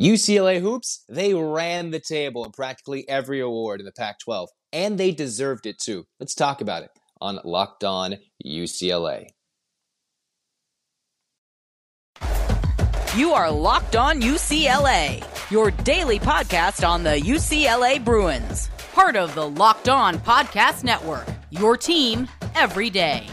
UCLA Hoops, they ran the table in practically every award in the Pac 12, and they deserved it too. Let's talk about it on Locked On UCLA. You are Locked On UCLA, your daily podcast on the UCLA Bruins, part of the Locked On Podcast Network, your team every day.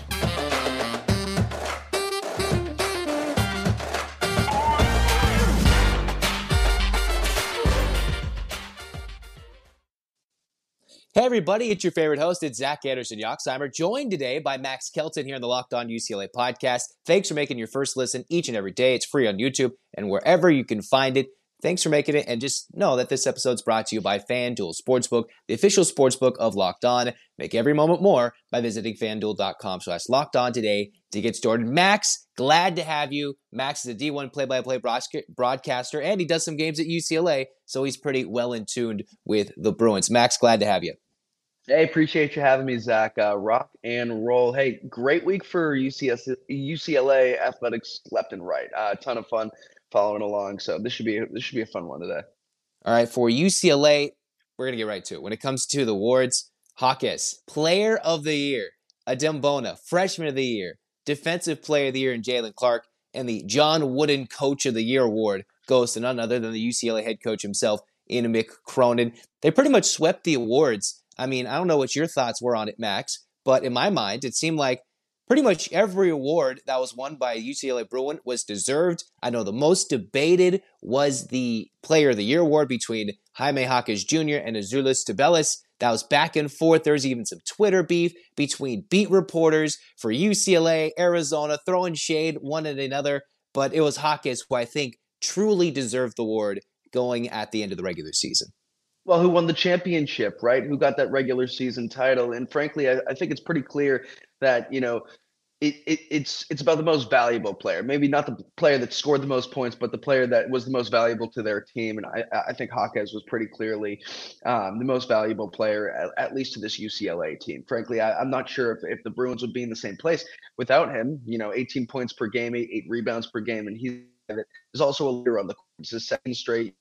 Hey everybody, it's your favorite host. It's Zach Anderson Yoxsimer, joined today by Max Kelton here on the Locked On UCLA podcast. Thanks for making your first listen each and every day. It's free on YouTube and wherever you can find it. Thanks for making it, and just know that this episode's brought to you by FanDuel Sportsbook, the official sportsbook of Locked On. Make every moment more by visiting fanduel.com slash locked on today to get started. Max, glad to have you. Max is a D1 play-by-play broadcaster, and he does some games at UCLA, so he's pretty well in tuned with the Bruins. Max, glad to have you. Hey, appreciate you having me, Zach. Uh, rock and roll. Hey, great week for UCS, UCLA athletics left and right. A uh, ton of fun following along. So this should be this should be a fun one today. All right, for UCLA, we're gonna get right to it. When it comes to the awards, Jaquez, Player of the Year, Adem Bona, Freshman of the Year, Defensive Player of the Year, and Jalen Clark, and the John Wooden Coach of the Year award goes to none other than the UCLA head coach himself, Ian Mick Cronin. They pretty much swept the awards I mean, I don't know what your thoughts were on it, Max, but in my mind, it seemed like pretty much every award that was won by UCLA Bruin was deserved. I know the most debated was the Player of the Year award between Jaime Jaquez Jr. and Azuolas Tubelis. That was back and forth. There's even some Twitter beef between beat reporters for UCLA, Arizona, throwing shade one at another. But it was Jaquez who I think truly deserved the award going at the end of the regular season well, who won the championship, right? Who got that regular season title? And frankly, I, I think it's pretty clear that you know it, it, it's it's about the most valuable player. Maybe not the player that scored the most points, but the player that was the most valuable to their team. And I, I think Jaquez was pretty clearly um, the most valuable player, at, at, least to this UCLA team. Frankly, I, am not sure if, if the Bruins would be in the same place without him. You know, 18 points per game, eight, eight rebounds per game, and he is also a leader on the court. It's his second straight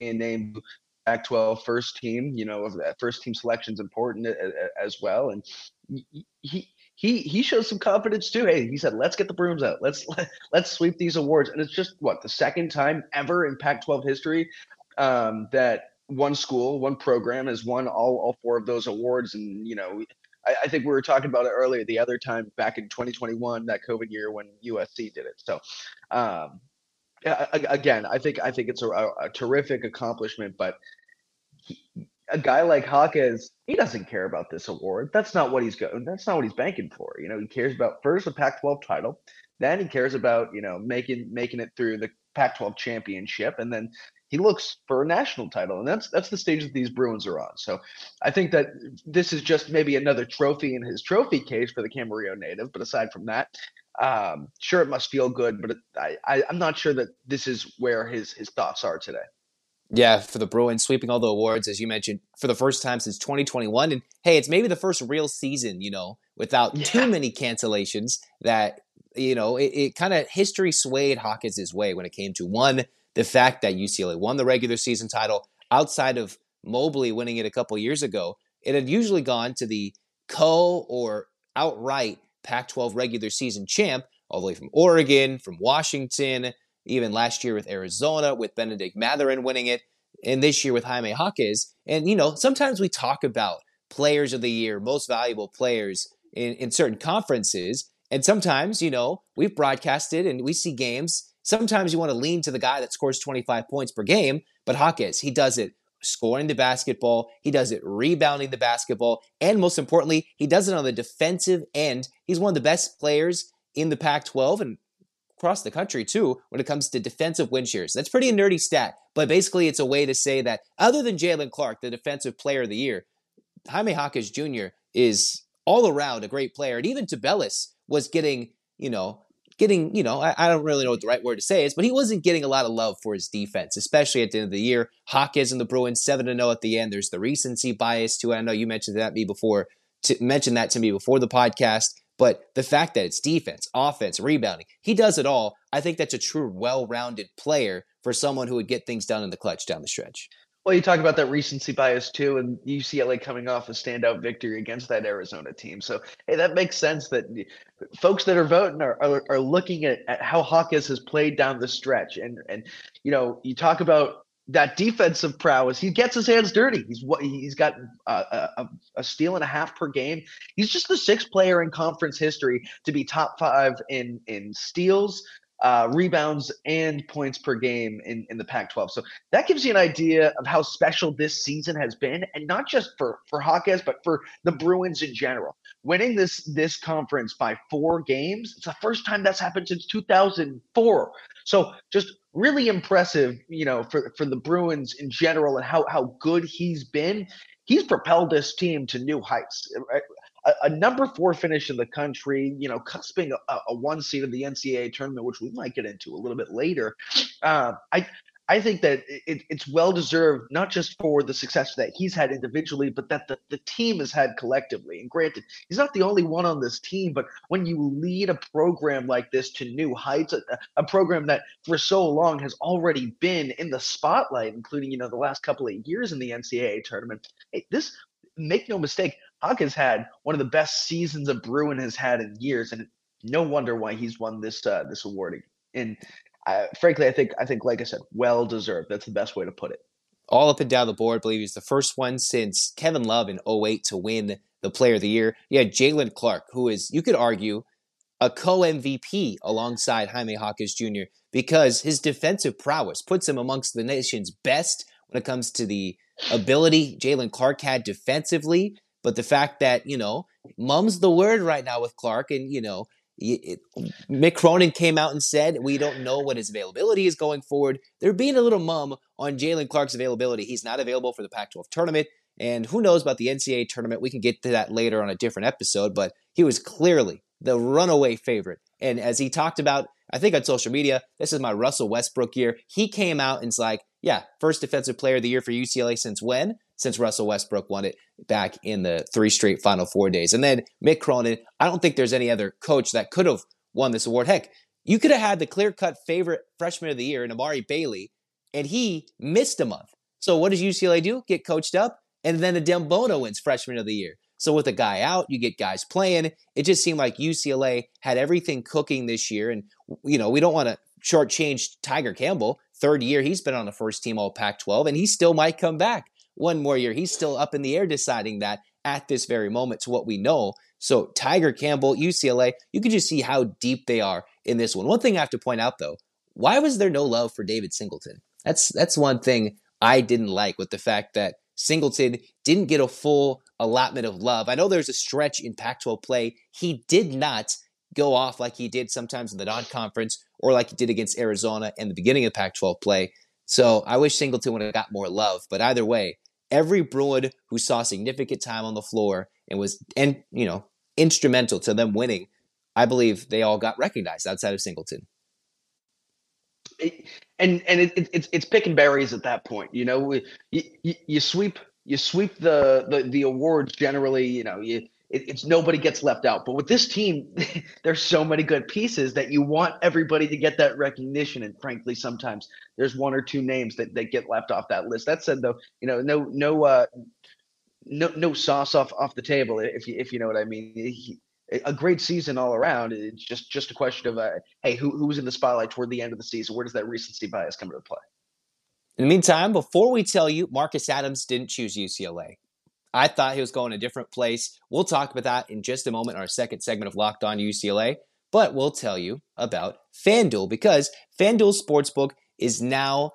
and named Pac-12 first team. You know, first team selection is important as well, and he he he shows some confidence too. Hey, he said, "Let's get the brooms out. Let's let, us let us sweep these awards." And it's just what the second time ever in Pac-12 history um, that one school, one program has won all all four of those awards. And you know, I, I think we were talking about it earlier the other time back in 2021, that COVID year when USC did it. So. Um, again, I think I think it's a, a terrific accomplishment, but he, a guy like Jaquez, he doesn't care about this award. That's not what he's going. That's not what he's banking for. You know, he cares about first a Pac-12 title, then he cares about you know making making it through the Pac-12 championship, and then he looks for a national title, and that's that's the stage that these Bruins are on. So, I think that this is just maybe another trophy in his trophy case for the Camarillo native. But aside from that, um, sure it must feel good, but I, I I'm not sure that this is where his his thoughts are today. Yeah, for the Bruins sweeping all the awards as you mentioned for the first time since 2021, and hey, it's maybe the first real season you know without yeah. too many cancellations that you know it, it kind of history swayed Jaquez' way when it came to one the fact that UCLA won the regular season title outside of Mobley winning it a couple years ago. It had usually gone to the co or outright Pac 12 regular season champ, all the way from Oregon, from Washington, even last year with Arizona, with Bennedict Mathurin winning it, and this year with Jaime Jaquez. And, you know, sometimes we talk about players of the year, most valuable players in, in certain conferences. And sometimes, you know, we've broadcasted and we see games. Sometimes you want to lean to the guy that scores 25 points per game, but Jaquez, he does it scoring the basketball. He does it rebounding the basketball. And most importantly, he does it on the defensive end. He's one of the best players in the Pac 12 and across the country too when it comes to defensive win shares. That's pretty a nerdy stat, but basically it's a way to say that other than Jalen Clark, the defensive player of the year, Jaime Jaquez Jr. is all around a great player. And even Tubelis was getting, you know, getting, you know, I, I, don't really know what the right word to say is, but he wasn't getting a lot of love for his defense, especially at the end of the year. Jaquez and the Bruins 7 0 at the end. There's the recency bias to it. I know you mentioned that me before, to, mentioned that to me before the podcast. But the fact that it's defense, offense, rebounding, he does it all. I think that's a true, well-rounded player for someone who would get things done in the clutch down the stretch. Well, you talk about that recency bias too, and UCLA coming off a standout victory against that Arizona team. So, hey, that makes sense that folks that are voting are, are, are looking at, at how Jaquez has played down the stretch. And, and, you know, you talk about that defensive prowess. He gets his hands dirty. He's what he's got a, a, a, steal and a half per game. He's just the sixth player in conference history to be top five in in steals, uh, rebounds and points per game in, in the Pac-12. So that gives you an idea of how special this season has been, and not just for for Jaquez, but for the Bruins in general. Winning this this conference by four games, it's the first time that's happened since 2004. So just really impressive, you know, for for the Bruins in general and how how good he's been. He's propelled this team to new heights a, a, number four finish in the country, you know, cusping a, a, one seed of the NCAA tournament, which we might get into a little bit later. Uh, I I think that it, it's well deserved, not just for the success that he's had individually, but that the, the team has had collectively. And granted, he's not the only one on this team, but when you lead a program like this to new heights, a, a program that for so long has already been in the spotlight, including, you know, the last couple of years in the NCAA tournament, hey, this make no mistake, Huck has had one of the best seasons a Bruin has had in years, and no wonder why he's won this uh, this award. And uh, frankly, I think I think, like I said, well deserved. That's the best way to put it. All up and down the board, I believe he's the first one since Kevin Love in 08 to win the Player of the Year. Yeah, Jalen Clark, who is you could argue a co MVP alongside Jaime Jaquez Jr. because his defensive prowess puts him amongst the nation's best when it comes to the ability Jalen Clark had defensively but the fact that, you know, mum's the word right now with Clark, and, you know, it, Mick Cronin came out and said we don't know what his availability is going forward. They're being a little mum on Jalen Clark's availability. He's not available for the Pac 12 tournament. And who knows about the NCAA tournament? We can get to that later on a different episode, but he was clearly the runaway favorite. And as he talked about, I think on social media, this is my Russell Westbrook year. He came out and's like, yeah, first defensive player of the year for UCLA since when? Since Russell Westbrook won it back in the three straight Final Four days. And then Mick Cronin, I don't think there's any other coach that could have won this award. Heck, you could have had the clear cut favorite freshman of the year in Amari Bailey, and he missed a month. So what does UCLA do? Get coached up, and then Adem Bona wins freshman of the year. So with a guy out, you get guys playing. It just seemed like UCLA had everything cooking this year, and you know we don't want to shortchange Tiger Campbell. Third year he's been on the first team All Pac-12, and he still might come back one more year. He's still up in the air deciding that at this very moment to what we know. So Tiger Campbell, UCLA, you can just see how deep they are in this one. One thing I have to point out though, why was there no love for David Singleton? That's that's one thing I didn't like with the fact that Singleton didn't get a full allotment of love. I know there's a stretch in Pac-12 play. He did not go off like he did sometimes in the non-conference or like he did against Arizona in the beginning of Pac-12 play. So I wish Singleton would have got more love. But either way, every Bruin who saw significant time on the floor and was and you know instrumental to them winning, I believe they all got recognized outside of Singleton. It, and and it, it, it's it's picking berries at that point. You know, you, you, you sweep you sweep the, the the awards generally. You know, you it, it's nobody gets left out. But with this team, there's so many good pieces that you want everybody to get that recognition. And frankly, sometimes there's one or two names that, that get left off that list. That said, though, you know, no no uh, no no sauce off off the table if you if you know what I mean. He, a great season all around. It's just just a question of uh, hey, who who was in the spotlight toward the end of the season? Where does that recency bias come into play? In the meantime, before we tell you, Marcus Adams didn't choose UCLA. I thought he was going a different place. We'll talk about that in just a moment our second segment of Locked On UCLA. But we'll tell you about FanDuel because FanDuel Sportsbook is now,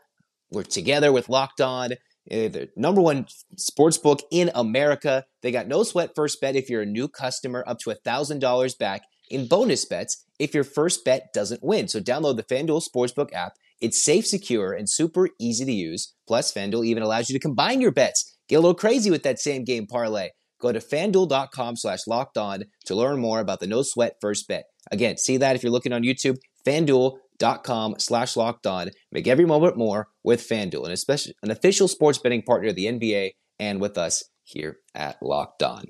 we're together with Locked On, eh, the number one sportsbook in America. They got no sweat first bet if you're a new customer, up to $1,000 back in bonus bets if your first bet doesn't win. So download the FanDuel Sportsbook app. It's safe, secure, and super easy to use. Plus, FanDuel even allows you to combine your bets Get a little crazy with that same game parlay. Go to fanduel.com slash locked on to learn more about the no sweat first bet. Again, see that if you're looking on YouTube, fanduel.com slash locked on. Make every moment more with FanDuel, an, especially, an official sports betting partner of the NBA and with us here at Locked On.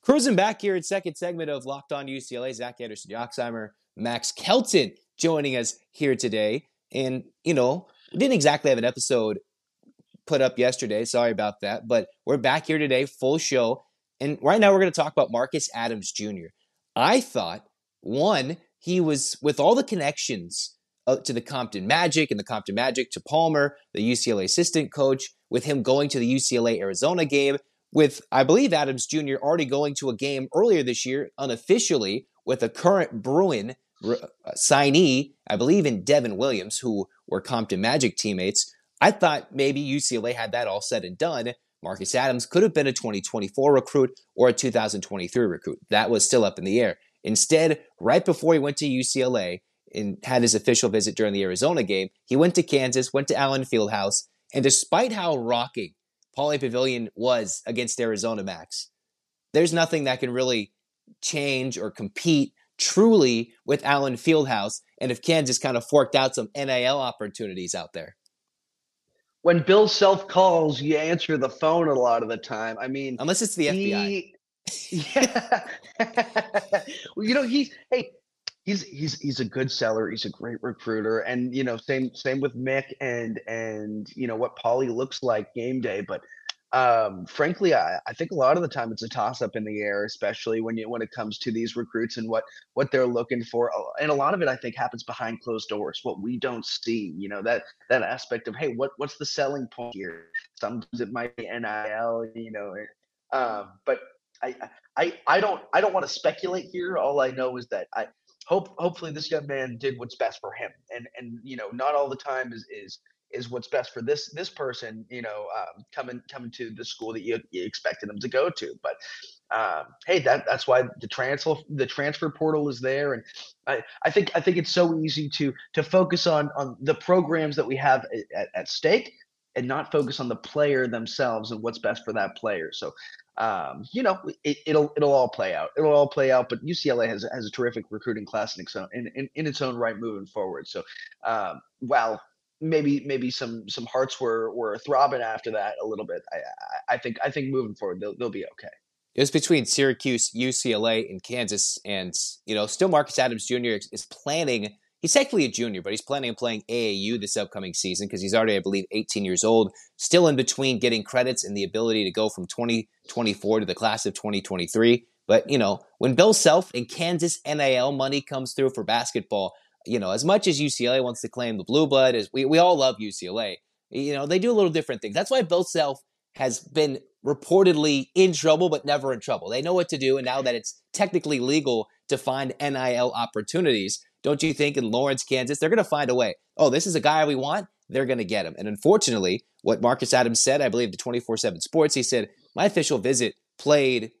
Cruising back here at second segment of Locked On UCLA, Zach Anderson Yoxsimer Max Kelton joining us here today. And, you know, we didn't exactly have an episode put up yesterday. Sorry about that. But we're back here today, full show. And right now we're going to talk about Marcus Adams Jr. I thought, one, he was with all the connections uh, to the Compton Magic and the Compton Magic to Palmer, the UCLA assistant coach, with him going to the UCLA Arizona game, with I believe Adams Jr. already going to a game earlier this year unofficially with a current Bruin uh, signee, I believe in Devin Williams, who were Compton Magic teammates. I thought maybe UCLA had that all said and done. Marcus Adams could have been a 2024 recruit or a 2023 recruit. That was still up in the air. Instead, right before he went to UCLA and had his official visit during the Arizona game, he went to Kansas, went to Allen Fieldhouse, and despite how rocking Pauley Pavilion was against Arizona Max, there's nothing that can really change or compete truly with Allen Fieldhouse and if Kansas kind of forked out some NIL opportunities out there. When Bill Self calls, you answer the phone a lot of the time. I mean, unless it's the he, FBI. Yeah. well, you know, he's hey, he's he's he's a good seller. He's a great recruiter, and you know, same same with Mick and and you know what Pauley looks like game day. But um, frankly, I, I think a lot of the time it's a toss up in the air, especially when you when it comes to these recruits and what what they're looking for. And a lot of it, I think, happens behind closed doors. What we don't see, you know, that that aspect of hey, what what's the selling point here? Sometimes it might be NIL, you know, um, but I I I don't I don't want to speculate here. All I know is that I hope hopefully this young man did what's best for him, and and you know, not all the time is is is what's best for this this person you know um, coming coming to the school that you, you expected them to go to but um, hey that that's why the transfer the transfer portal is there and I, I think I think it's so easy to to focus on on the programs that we have at, at stake and not focus on the player themselves and what's best for that player so um, you know, it, will it'll all play out. It'll all play out. But UCLA has has a terrific recruiting class in its own in, in, in its own right moving forward. So um, while maybe maybe some some hearts were were throbbing after that a little bit. I I think I think moving forward they'll they'll be okay. It was between Syracuse, UCLA, and Kansas, and you know still Marcus Adams Jr. is planning. He's technically a junior, but he's planning on playing AAU this upcoming season because he's already, I believe, 18 years old. Still in between getting credits and the ability to go from 2024 to the class of 2023. But you know, when Bill Self and Kansas NIL money comes through for basketball, you know, as much as UCLA wants to claim the blue blood, is we, we all love UCLA, you know, they do a little different things. That's why Bill Self has been reportedly in trouble, but never in trouble. They know what to do. And now that it's technically legal to find NIL opportunities, don't you think in Lawrence, Kansas, they're going to find a way? Oh, this is a guy we want. They're going to get him. And unfortunately, what Marcus Adams said, I believe to 24 7 Sports, he said, My official visit played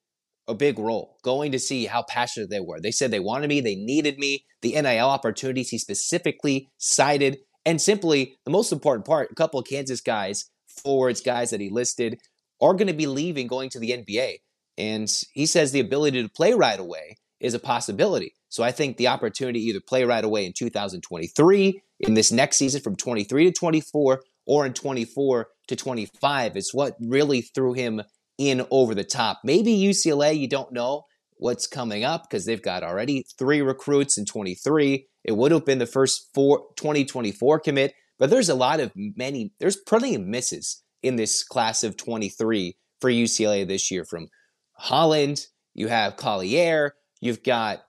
a big role going to see how passionate they were. They said they wanted me, they needed me, the NIL opportunities he specifically cited, and simply the most important part a couple of Kansas guys, forwards, guys that he listed, are going to be leaving going to the NBA. And he says the ability to play right away is a possibility. So I think the opportunity either play right away in 2023, in this next season from 23 to 24, or in 24 to 25 is what really threw him in over the top. Maybe UCLA, you don't know what's coming up because they've got already three recruits in 23. It would have been the first four, 2024 commit, but there's a lot of many, there's plenty of misses in this class of 23 for UCLA this year from Holland. You have Collier. You've got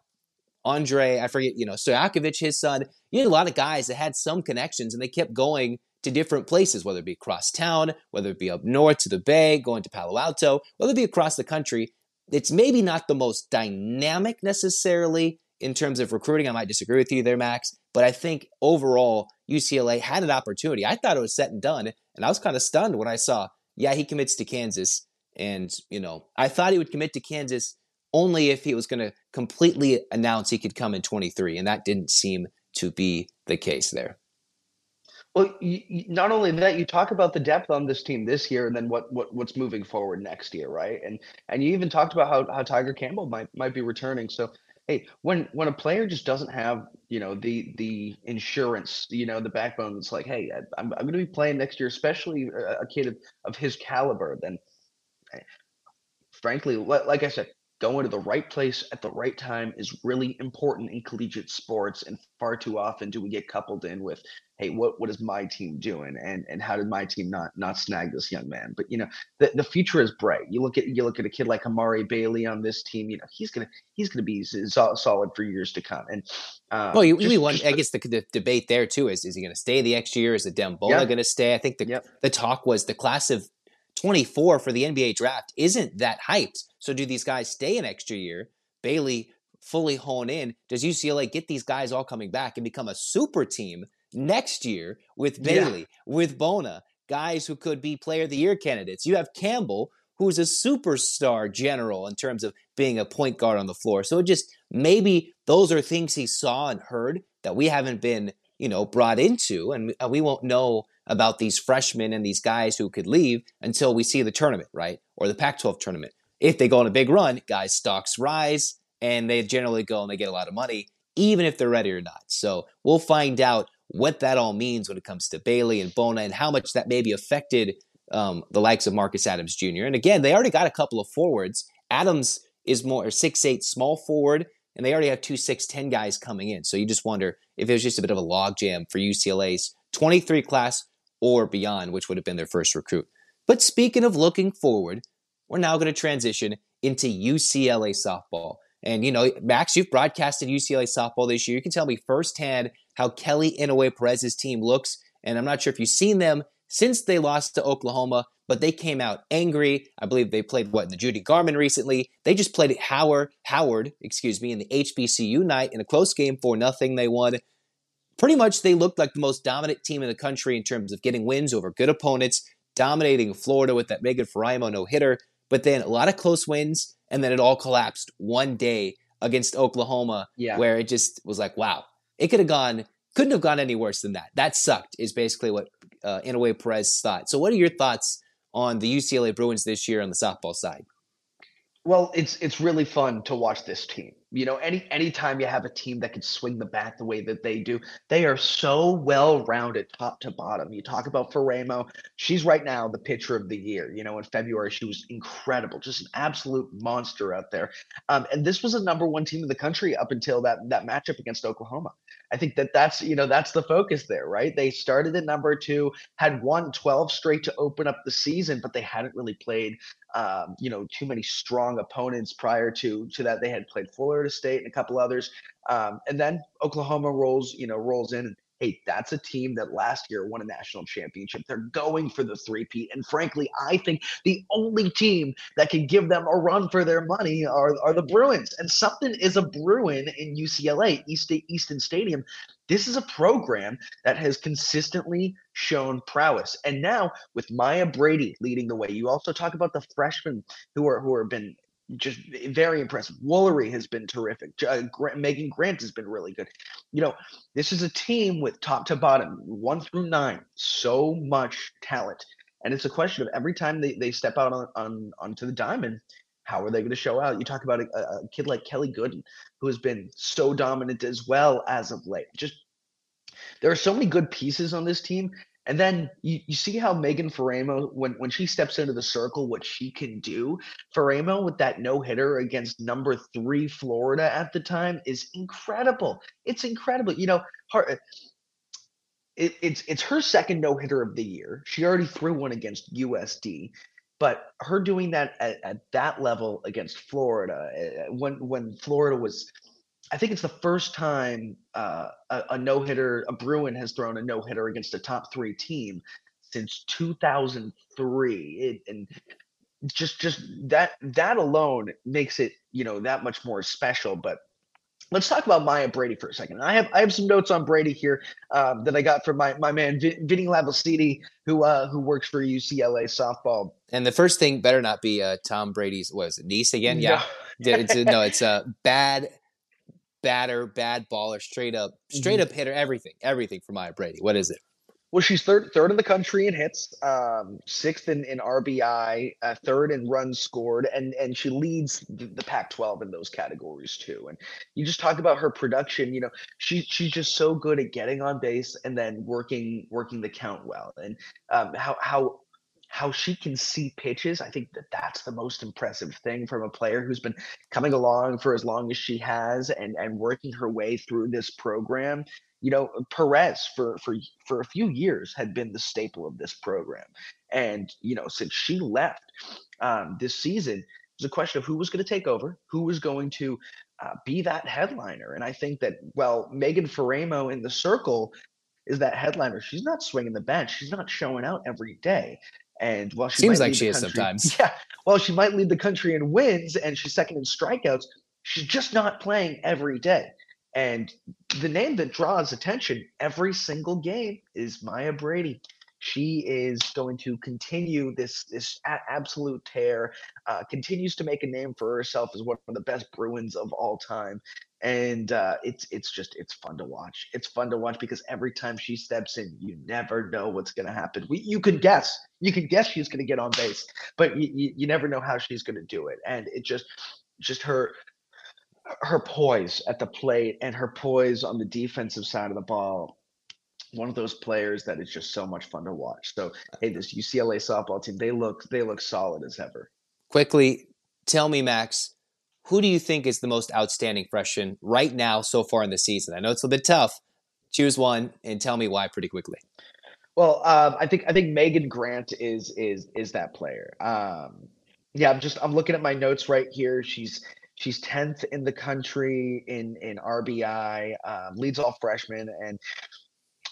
Andre, I forget, you know, Stojakovic, his son. You had a lot of guys that had some connections and they kept going to different places, whether it be across town, whether it be up north to the Bay, going to Palo Alto, whether it be across the country. It's maybe not the most dynamic necessarily in terms of recruiting. I might disagree with you there, Max, but I think overall UCLA had an opportunity. I thought it was set and done, and I was kind of stunned when I saw, yeah, he commits to Kansas. And, you know, I thought he would commit to Kansas only if he was going to completely announce he could come in 23, and that didn't seem to be the case there. Well, you, you, not only that, you talk about the depth on this team this year, and then what, what what's moving forward next year, right? And and you even talked about how, how Tiger Campbell might might be returning. So hey, when when a player just doesn't have you know the the insurance, you know the backbone, it's like, hey, I'm I'm going to be playing next year, especially a, a kid of, of his caliber. Then, eh, frankly, like I said, going to the right place at the right time is really important in collegiate sports and far too often do we get coupled in with hey what what is my team doing? And and how did my team not not snag this young man? But you know the, the future is bright. You look at you look at a kid like amari bailey on this team you know he's gonna he's gonna be solid for years to come. And uh, well you, just, want, i guess the, the, debate there too is is he gonna stay the extra year? Is the Adem Bona yep. gonna stay? I think the yep. the talk was the class of 24 for the nba draft isn't that hyped. So do these guys stay an extra year? Bailey fully hone in, does UCLA get these guys all coming back and become a super team next year with Bailey, yeah. with Bona, guys who could be player of the year candidates? You have Campbell, who's a superstar general in terms of being a point guard on the floor. So just maybe those are things he saw and heard that we haven't been, you know, brought into, and we won't know about these freshmen and these guys who could leave until we see the tournament, right? Or the Pac 12 tournament. If they go on a big run, guys' stocks rise, and they generally go and they get a lot of money, even if they're ready or not. So we'll find out what that all means when it comes to Bailey and Bona and how much that maybe affected um, the likes of Marcus Adams Jr. And again, they already got a couple of forwards. Adams is more six eight small forward, and they already have two six ten guys coming in. So you just wonder if it was just a bit of a logjam for UCLA's 23 class or beyond, which would have been their first recruit. But speaking of looking forward, we're now going to transition into UCLA softball. And, you know, Max, you've broadcasted UCLA softball this year. You can tell me firsthand how Kelly Inouye Perez's team looks. And I'm not sure if you've seen them since they lost to Oklahoma, but they came out angry. I believe they played what in the Judi Garman recently. They just played Howard, Howard, excuse me, in the HBCU night in a close game for nothing. They won. Pretty much, they looked like the most dominant team in the country in terms of getting wins over good opponents, dominating Florida with that Megan Faraimo no hitter. But then a lot of close wins, and then it all collapsed one day against Oklahoma, yeah. where it just was like, wow, it could have gone, couldn't have gone any worse than that. That sucked, is basically what uh, Inouye Perez thought. So, what are your thoughts on the UCLA Bruins this year on the softball side? Well, it's it's really fun to watch this team. You know, any anytime you have a team that can swing the bat the way that they do, they are so well rounded top to bottom. You talk about Faraimo, she's right now the pitcher of the year. You know, in February she was incredible, just an absolute monster out there. Um, and this was a number one team in the country up until that that matchup against Oklahoma. I think that that's you know that's the focus there, right? They started at number two, had won 12 straight to open up the season, but they hadn't really played um, you know too many strong opponents prior to to that. They had played Florida State and a couple others, um, and then Oklahoma rolls you know rolls in. Hey, that's a team that last year won a national championship. They're going for the three-peat. And frankly, I think the only team that can give them a run for their money are, are the Bruins. And something is a Bruin in UCLA, East Easton Stadium. This is a program that has consistently shown prowess. And now with Maya Brady leading the way, you also talk about the freshmen who are who have been just very impressive. Woolery has been terrific. Uh, Grant, Megan Grant has been really good. You know, this is a team with top to bottom, one through nine, so much talent. And it's a question of every time they, they step out on, on onto the diamond, how are they going to show out? You talk about a, a kid like Kelli Godin, who has been so dominant as well as of late. Just there are so many good pieces on this team, and then you, you see how Megan Faraimo, when, when she steps into the circle, what she can do. Faraimo with that no hitter against number three Florida at the time is incredible. It's incredible. You know, her, it, it's it's her second no hitter of the year. She already threw one against USD, but her doing that at, at that level against Florida, eh, when when Florida was I think it's the first time uh, a, a no hitter, a Bruin has thrown a no hitter against a top three team since 2003. It, and just just that that alone makes it you know that much more special. But let's talk about Maya Brady for a second. I have I have some notes on Brady here um, that I got from my my man Vinny Lavasiti, who uh, who works for UCLA softball. And the first thing better not be uh, Tom Brady's was it niece again? Yeah, no. it's, no, it's a uh, bad batter, bad baller, straight up, straight mm-hmm. up hitter, everything, everything for Maya Brady. What is it? Well, she's third third in the country in hits, um, sixth in, in RBI, uh, third in runs scored, and and she leads the, the, Pac-12 in those categories too. And you just talk about her production. You know, she she's just so good at getting on base and then working working the count well, and um, how how how she can see pitches. I think that that's the most impressive thing from a player who's been coming along for as long as she has and and working her way through this program. You know, Perez for for for a few years had been the staple of this program, and you know since she left um, this season, it was a question of who was going to take over, who was going to uh, be that headliner. And I think that well, Megan Faraimo in the circle is that headliner. She's not swinging the bench. She's not showing out every day. And while she seems like she country, is sometimes, yeah. Well, she might lead the country in wins, and she's second in strikeouts. She's just not playing every day. And the name that draws attention every single game is Maya Brady. She is going to continue this this absolute tear. Uh, continues to make a name for herself as one of the best Bruins of all time, and uh, it's it's just it's fun to watch. It's fun to watch because every time she steps in, you never know what's going to happen. We, you could guess, you could guess she's going to get on base, but you, you never know how she's going to do it. And it just just her her poise at the plate and her poise on the defensive side of the ball. One of those players that is just so much fun to watch. So hey, this UCLA softball team, they look they look solid as ever. Quickly, tell me, Max, who do you think is the most outstanding freshman right now so far in the season? I know it's a bit tough. Choose one and tell me why pretty quickly. Well, um, I think I think Megan Grant is is is that player. Um, yeah, I'm just I'm looking at my notes right here. She's she's 10th in the country in in RBI, um, leads all freshmen, and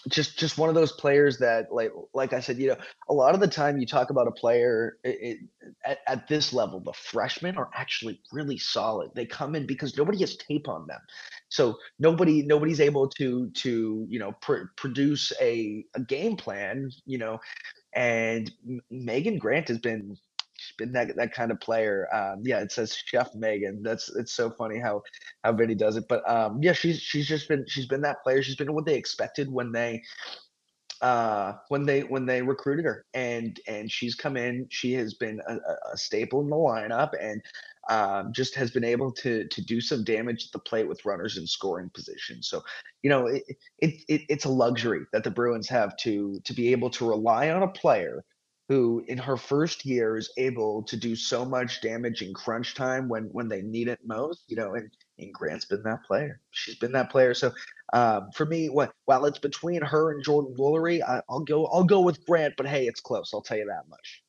just just one of those players that like like I said, you know, a lot of the time you talk about a player it, it, at, at this level, the freshmen are actually really solid. They come in because nobody has tape on them, so nobody nobody's able to to you know pr- produce a a game plan, you know. And Megan Grant has been been that that kind of player. Um, yeah, it says Chef Megan. That's it's so funny how how Vinny does it. But um, yeah, she's she's just been she's been that player. She's been what they expected when they uh when they when they recruited her and and she's come in she has been a, a staple in the lineup and um, just has been able to to do some damage at the plate with runners in scoring position. So, you know, it, it, it, it's a luxury that the Bruins have to to be able to rely on a player who in her first year is able to do so much damage in crunch time when when they need it most you know and, and grant's been that player. She's been that player. So um, for me what while it's between her and jordan Woolery, i'll go i'll go with grant but hey it's close i'll tell you that much.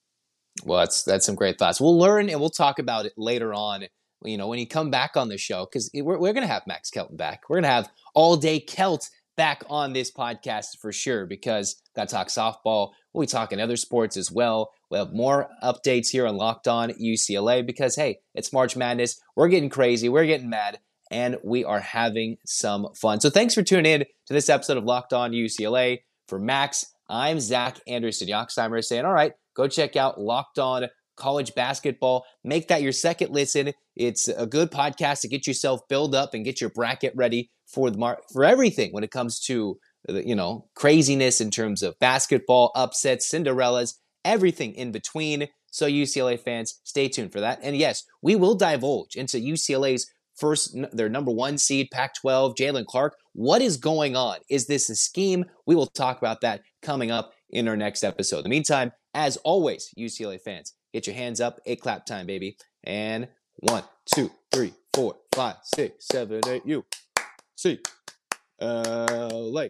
Well that's that's some great thoughts. We'll learn and we'll talk about it later on you know when you come back on the show because we're, we're going to have max kelton back. We're going to have all day kelt back on this podcast for sure because got to talk softball. We'll be talking other sports as well. We'll have more updates here on Locked On UCLA because, hey, it's March Madness. We're getting crazy. We're getting mad. And we are having some fun. So thanks for tuning in to this episode of Locked On UCLA. For Max, I'm Zach Anderson Yoxsimer saying, all right, go check out Locked On college basketball. Make that your second listen. It's a good podcast to get yourself build up and get your bracket ready for the mar- for everything when it comes to you know craziness in terms of basketball, upsets, Cinderellas, everything in between. So UCLA fans, stay tuned for that. And yes, we will divulge into UCLA's first their number one seed Pac-12, Jalen Clark. What is going on? Is this a scheme? We will talk about that coming up in our next episode. In the meantime, as always, UCLA fans, Get your hands up. Eight clap time, baby. And one, two, three, four, five, six, seven, eight. You see, LA,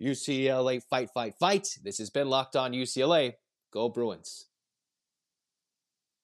UCLA, fight, fight, fight. This has been Locked On UCLA. Go Bruins.